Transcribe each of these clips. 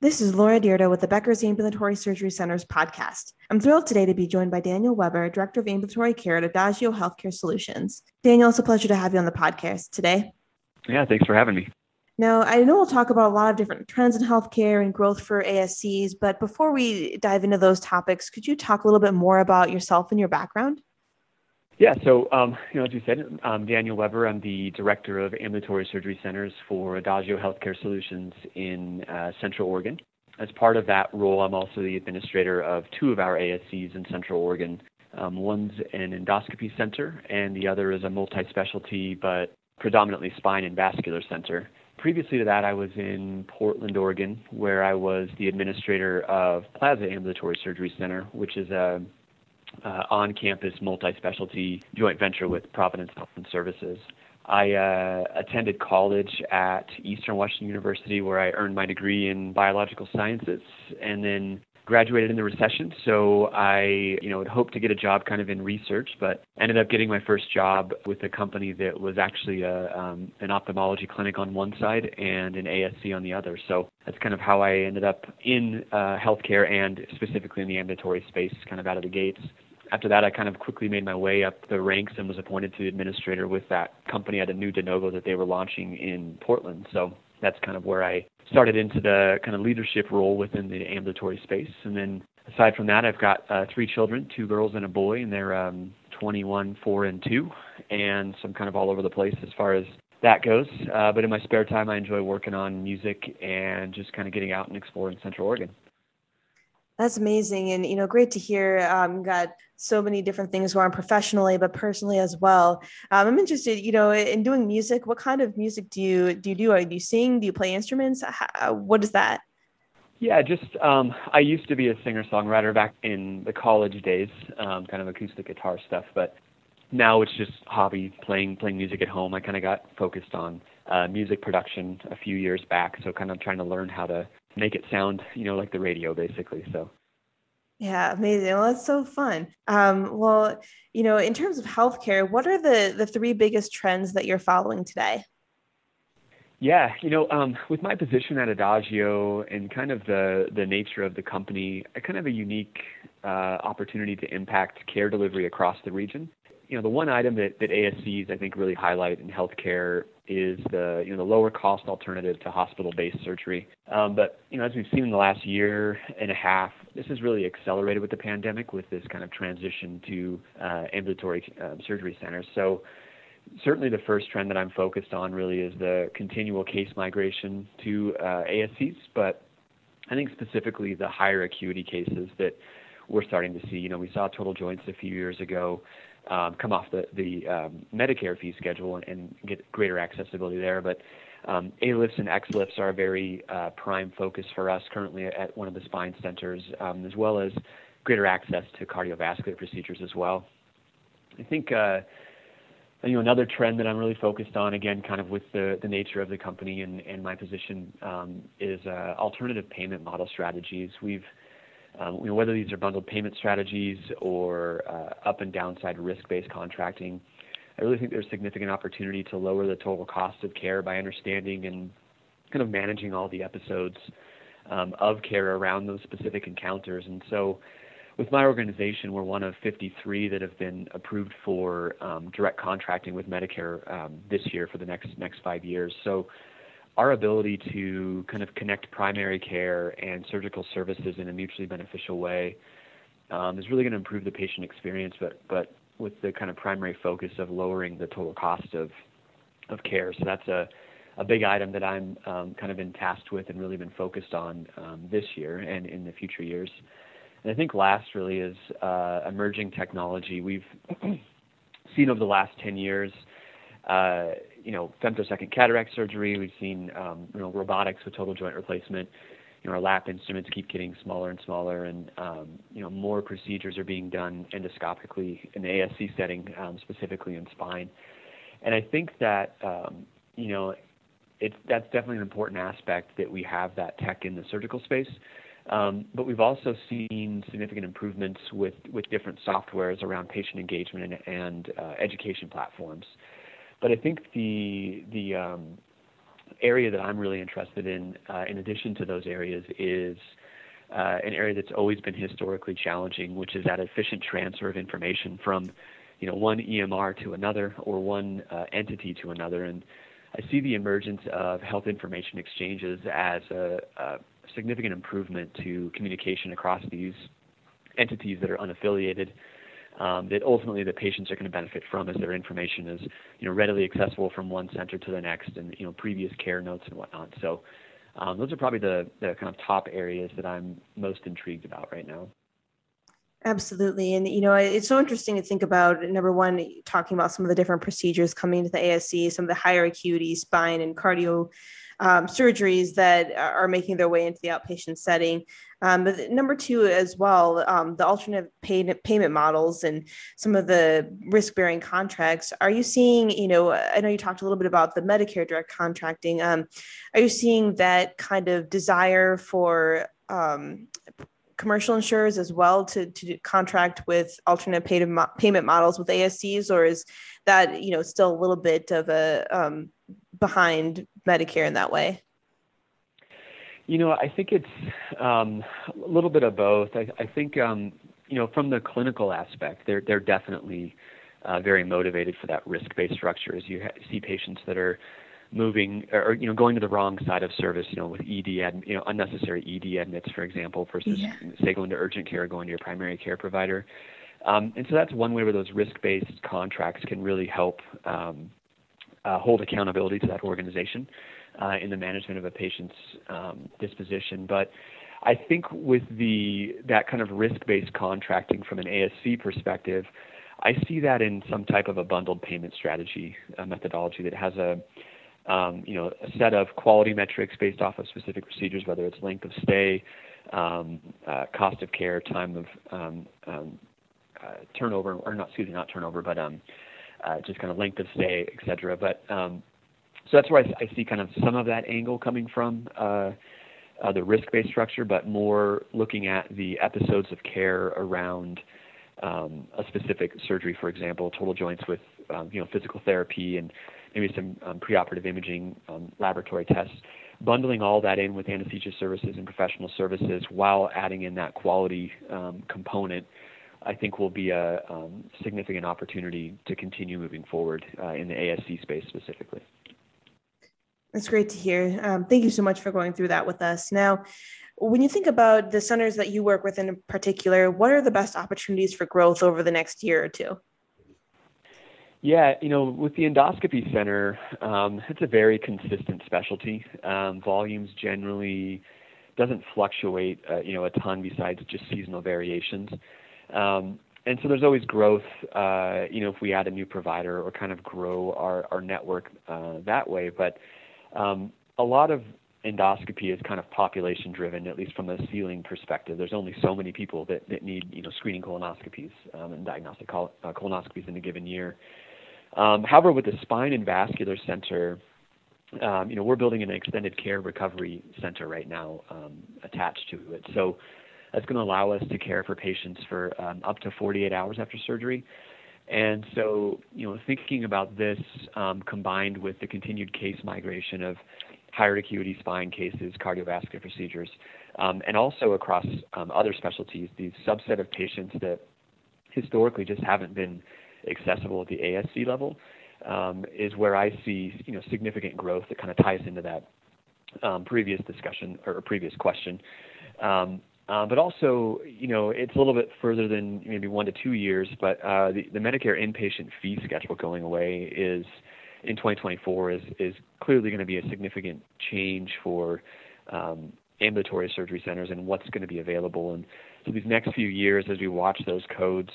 This is Laura Dyrda with the Becker's Ambulatory Surgery Center's podcast. I'm thrilled today to be joined by Daniel Weber, Director of Ambulatory Care at Adagio Healthcare Solutions. Daniel, it's a pleasure to have you on the podcast today. Yeah, thanks for having me. Now, I know we'll talk about a lot of different trends in healthcare and growth for ASCs, but before we dive into those topics, could you talk a little bit more about yourself and your background? Yeah, so um, you know, as you said, I'm Daniel Weber. I'm the director of ambulatory surgery centers for Adagio Healthcare Solutions in uh, Central Oregon. As part of that role, I'm also the administrator of two of our ASCs in Central Oregon. Um, one's an endoscopy center, and the other is a multi-specialty but predominantly spine and vascular center. Previously to that, I was in Portland, Oregon, where I was the administrator of Plaza Ambulatory Surgery Center, which is a uh, on-campus multi-specialty joint venture with Providence Health and Services. I uh, attended college at Eastern Washington University, where I earned my degree in biological sciences, and then graduated in the recession, so I, you know, had hoped to get a job kind of in research, but ended up getting my first job with a company that was actually a, um, an ophthalmology clinic on one side and an ASC on the other. So that's kind of how I ended up in uh, healthcare and specifically in the ambulatory space, kind of out of the gates. After that, I kind of quickly made my way up the ranks and was appointed to administrator with that company at a new de novo that they were launching in Portland. So that's kind of where I started into the kind of leadership role within the ambulatory space. And then aside from that, I've got uh, three children, two girls and a boy, and they're um, 21, 4, and 2. And so I'm kind of all over the place as far as that goes. Uh, but in my spare time, I enjoy working on music and just kind of getting out and exploring Central Oregon. That's amazing, and you know, great to hear. Um, got so many different things going on professionally, but personally as well. Um, I'm interested, you know, in doing music. What kind of music do you do? You do? do you sing? Do you play instruments? How, what is that? Yeah, just um, I used to be a singer songwriter back in the college days, um, kind of acoustic guitar stuff, but now it's just hobby playing playing music at home. I kind of got focused on uh, music production a few years back, so kind of trying to learn how to make it sound, you know, like the radio basically. So yeah, amazing. Well, that's so fun. Um, well, you know, in terms of healthcare, what are the the three biggest trends that you're following today? Yeah, you know, um, with my position at Adagio and kind of the the nature of the company, I kind of a unique uh, opportunity to impact care delivery across the region you know, the one item that, that ASCs I think really highlight in healthcare is the you know the lower cost alternative to hospital-based surgery. Um, but you know, as we've seen in the last year and a half, this has really accelerated with the pandemic, with this kind of transition to uh, ambulatory um, surgery centers. So certainly the first trend that I'm focused on really is the continual case migration to uh, ASCs, but I think specifically the higher acuity cases that we're starting to see. You know, we saw total joints a few years ago um, come off the, the um, Medicare fee schedule and, and, get greater accessibility there. But um, ALIFs and XLIFs are a very uh, prime focus for us currently at one of the spine centers, um, as well as greater access to cardiovascular procedures as well. I think uh, you know another trend that I'm really focused on, again, kind of with the, the nature of the company and, and my position, um, is uh, alternative payment model strategies. We've um, you know, whether these are bundled payment strategies or uh, up and downside risk-based contracting, I really think there's significant opportunity to lower the total cost of care by understanding and kind of managing all the episodes um, of care around those specific encounters. And so, with my organization, we're one of 53 that have been approved for um, direct contracting with Medicare um, this year for the next next five years. So our ability to kind of connect primary care and surgical services in a mutually beneficial way um, is really going to improve the patient experience, but but with the kind of primary focus of lowering the total cost of of care. So that's a a big item that I'm um, kind of been tasked with and really been focused on um, this year and in the future years. And I think last really is uh, emerging technology. We've seen over the last 10 years uh, you know, femtosecond cataract surgery. We've seen, um, you know, robotics with total joint replacement. You know, our lap instruments keep getting smaller and smaller, and um, you know, more procedures are being done endoscopically in the ASC setting, um, specifically in spine. And I think that, um, you know, that's definitely an important aspect that we have that tech in the surgical space. Um, but we've also seen significant improvements with, with different softwares around patient engagement and, and uh, education platforms. But I think the the um, area that I'm really interested in, uh, in addition to those areas, is uh, an area that's always been historically challenging, which is that efficient transfer of information from, you know, one EMR to another or one uh, entity to another. And I see the emergence of health information exchanges as a, a significant improvement to communication across these entities that are unaffiliated. Um, that ultimately the patients are going to benefit from as their information is you know readily accessible from one center to the next and you know previous care notes and whatnot. So um, those are probably the, the kind of top areas that I'm most intrigued about right now. Absolutely. And, you know, it's so interesting to think about number one, talking about some of the different procedures coming to the ASC, some of the higher acuity spine and cardio um, surgeries that are making their way into the outpatient setting. Um, but number two, as well, um, the alternative pay- payment models and some of the risk bearing contracts. Are you seeing, you know, I know you talked a little bit about the Medicare direct contracting. Um, are you seeing that kind of desire for um, commercial insurers as well to, to contract with alternate payment models with ASCs, or is that you know still a little bit of a um, behind Medicare in that way? You know, I think it's um, a little bit of both. I, I think um, you know from the clinical aspect, they're they're definitely uh, very motivated for that risk-based structure. As you ha- see patients that are moving or you know going to the wrong side of service you know with ed ad, you know unnecessary ed admits for example versus yeah. say going to urgent care or going to your primary care provider um, and so that's one way where those risk based contracts can really help um, uh, hold accountability to that organization uh, in the management of a patient's um, disposition but I think with the that kind of risk-based contracting from an ASC perspective, I see that in some type of a bundled payment strategy uh, methodology that has a um, you know, a set of quality metrics based off of specific procedures, whether it's length of stay, um, uh, cost of care, time of um, um, uh, turnover, or not, excuse me, not turnover, but um, uh, just kind of length of stay, et cetera. But um, so that's where I, I see kind of some of that angle coming from uh, uh, the risk-based structure, but more looking at the episodes of care around a specific surgery, for example, total joints with you know physical therapy and maybe some um, preoperative imaging, um, laboratory tests, bundling all that in with anesthesia services and professional services while adding in that quality um, component, I think will be a um, significant opportunity to continue moving forward uh, in the ASC space specifically. That's great to hear. Um, thank you so much for going through that with us. Now, when you think about the centers that you work with in particular, what are the best opportunities for growth over the next year or two? Yeah, you know, with the endoscopy center, um, it's a very consistent specialty. Um, volumes generally doesn't fluctuate, uh, you know, a ton besides just seasonal variations. Um, and so there's always growth, uh, you know, if we add a new provider or kind of grow our, our network uh, that way. But um, a lot of endoscopy is kind of population driven, at least from a ceiling perspective. There's only so many people that, that need, you know, screening colonoscopies um, and diagnostic col- uh, colonoscopies in a given year. Um, however, with the spine and vascular center, um, you know, we're building an extended care recovery center right now um, attached to it. So that's going to allow us to care for patients for um, up to 48 hours after surgery. And so, you know, thinking about this um, combined with the continued case migration of higher acuity spine cases, cardiovascular procedures, um, and also across other specialties, these subset of patients that historically just haven't been accessible at the ASC level um, is where I see you know significant growth that kind of ties into that um, previous discussion or previous question. Um, uh, but also, you know, it's a little bit further than maybe one to two years. But uh, the, the Medicare inpatient fee schedule going away is in 2024 is is clearly going to be a significant change for um, ambulatory surgery centers and what's going to be available. And so these next few years, as we watch those codes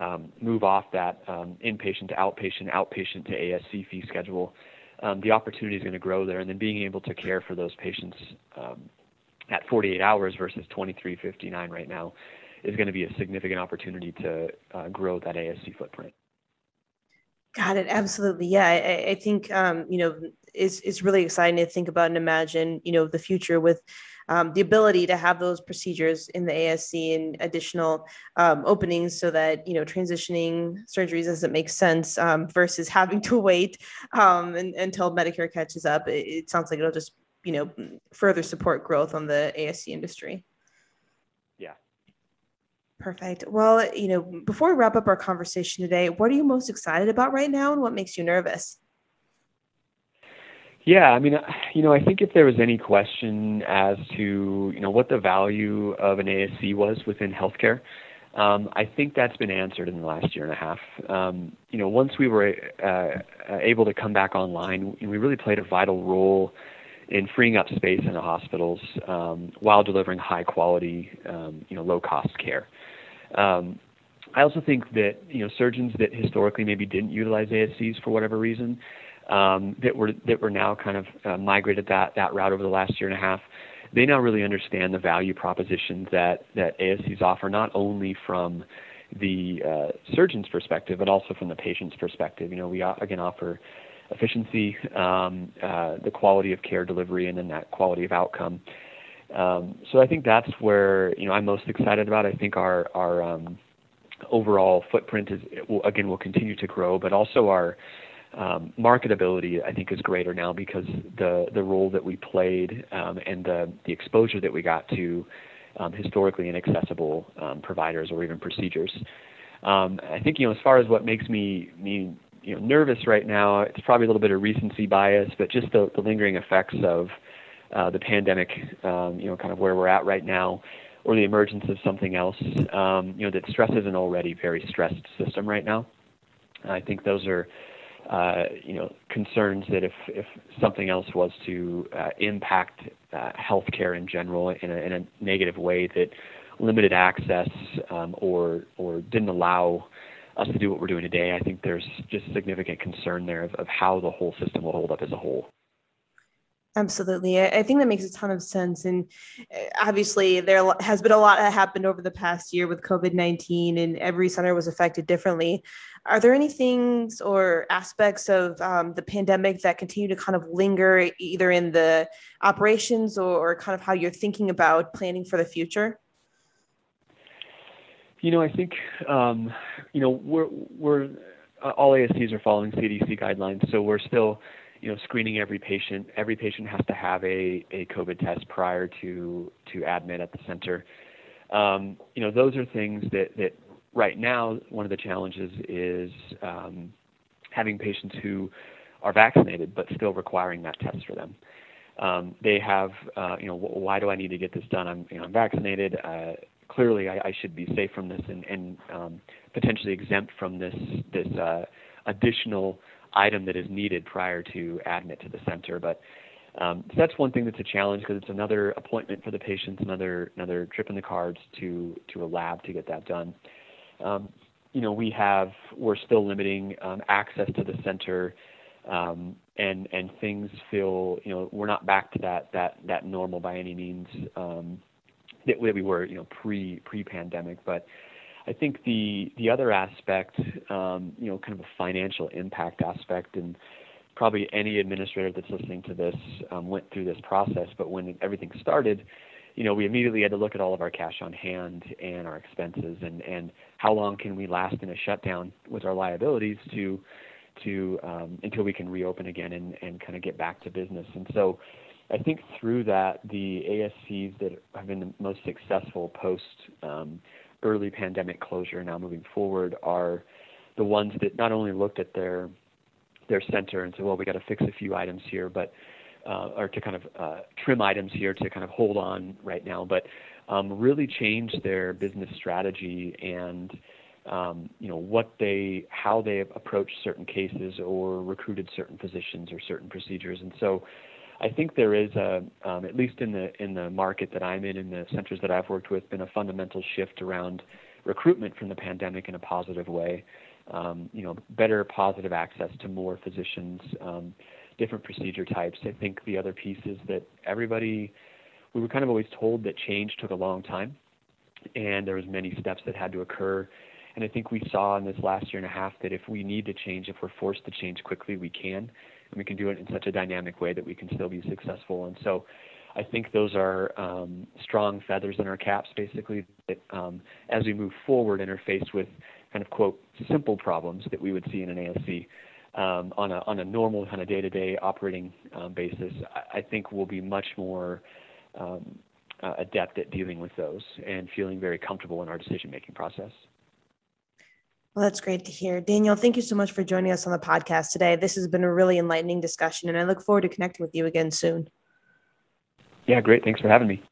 um, move off that um, inpatient to outpatient, outpatient to ASC fee schedule, um, the opportunity is going to grow there. And then being able to care for those patients um, at 48 hours versus 23.59 right now is going to be a significant opportunity to uh, grow that ASC footprint. Got it. Absolutely. Yeah. I, I think, um, you know, is is really exciting to think about and imagine. You know, the future with um, the ability to have those procedures in the ASC and additional um, openings so that you know transitioning surgeries doesn't make sense um, versus having to wait um, and, until Medicare catches up. It, it sounds like it'll just you know further support growth on the ASC industry. Yeah. Perfect. Well, you know, before we wrap up our conversation today, what are you most excited about right now and what makes you nervous? Yeah, I mean, you know, I think if there was any question as to, you know, what the value of an ASC was within healthcare, um, I think that's been answered in the last year and a half. Um, you know, once we were uh, able to come back online, we really played a vital role in freeing up space in the hospitals um, while delivering high quality, um, you know, low cost care. Um, I also think that you know surgeons that historically maybe didn't utilize ASCs for whatever reason um, that were that were now kind of uh, migrated that that route over the last year and a half. They now really understand the value proposition that that ASCs offer, not only from the uh, surgeon's perspective, but also from the patient's perspective. You know, we uh, again offer efficiency, um, uh, the quality of care delivery, and then that quality of outcome. Um, so I think that's where you know I'm most excited about. I think our our um, overall footprint is will, again will continue to grow, but also our um, marketability I think is greater now because the the role that we played um, and the the exposure that we got to um, historically inaccessible um, providers or even procedures. Um, I think you know as far as what makes me me you know nervous right now, it's probably a little bit of recency bias, but just the, the lingering effects of uh, the pandemic, um, you know, kind of where we're at right now, or the emergence of something else, you know, that stresses an already very stressed system right now. I think those are uh, you know, concerns that if, if something else was to uh, impact uh, healthcare in general in a, in a negative way that limited access um, or or didn't allow us to do what we're doing today, I think there's just significant concern there of, of how the whole system will hold up as a whole. Absolutely. I think that makes a ton of sense. And uh, obviously, there has been a lot that happened over the past year with COVID 19, and every center was affected differently. Are there any things or aspects of um, the pandemic that continue to kind of linger either in the operations or, or kind of how you're thinking about planning for the future? You know, I think, um, you know, we're, we're, uh, all ASCs are following CDC guidelines, so we're still you know, screening every patient. Every patient has to have a, a COVID test prior to to admit at the center. Um, you know, those are things that that right now one of the challenges is um, having patients who are vaccinated but still requiring that test for them. Um, they have, uh, you know, why do I need to get this done? I'm, you know, I'm vaccinated. Uh, clearly, I, I, should be safe from this and, and um, potentially exempt from this this uh, additional item that is needed prior to admit to the center. But um, so that's one thing that's a challenge because it's another appointment for the patients, another another trip in the cards to to a lab to get that done. Um, you know, we have we're still limiting um, access to the center, um, and and things feel you know we're not back to that that that normal by any means um, that we were you know pre pre pandemic, but I think the the other aspect, um, you know, kind of a financial impact aspect, and probably any administrator that's listening to this um, went through this process. But when everything started, you know, we immediately had to look at all of our cash on hand and our expenses, and and how long can we last in a shutdown with our liabilities to to um, until we can reopen again and and kind of get back to business. And so. I think through that, the ASCs that have been the most successful post um, early pandemic closure now moving forward are the ones that not only looked at their their center and said, well, we got to fix a few items here, but uh, or to kind of uh, trim items here to kind of hold on right now, but um, really change their business strategy and um, you know what they how they approach certain cases or recruited certain physicians or certain procedures, and so I think there is a, um, at least in the in the market that I'm in, in the centers that I've worked with, been a fundamental shift around recruitment from the pandemic in a positive way. Um, you know, better positive access to more physicians, um, different procedure types. I think the other piece is that everybody, we were kind of always told that change took a long time, and there was many steps that had to occur. And I think we saw in this last year and a half that if we need to change, if we're forced to change quickly, we can and we can do it in such a dynamic way that we can still be successful. And so, I think those are um, strong feathers in our caps, basically, that um, as we move forward and are faced with kind of quote simple problems that we would see in an ASC um, on a on a normal kind of day-to-day operating um, basis, I, I, think we'll be much more um, uh, adept at dealing with those and feeling very comfortable in our decision-making process. Well, that's great to hear. Daniel, thank you so much for joining us on the podcast today. This has been a really enlightening discussion, and I look forward to connecting with you again soon. Yeah, great. Thanks for having me.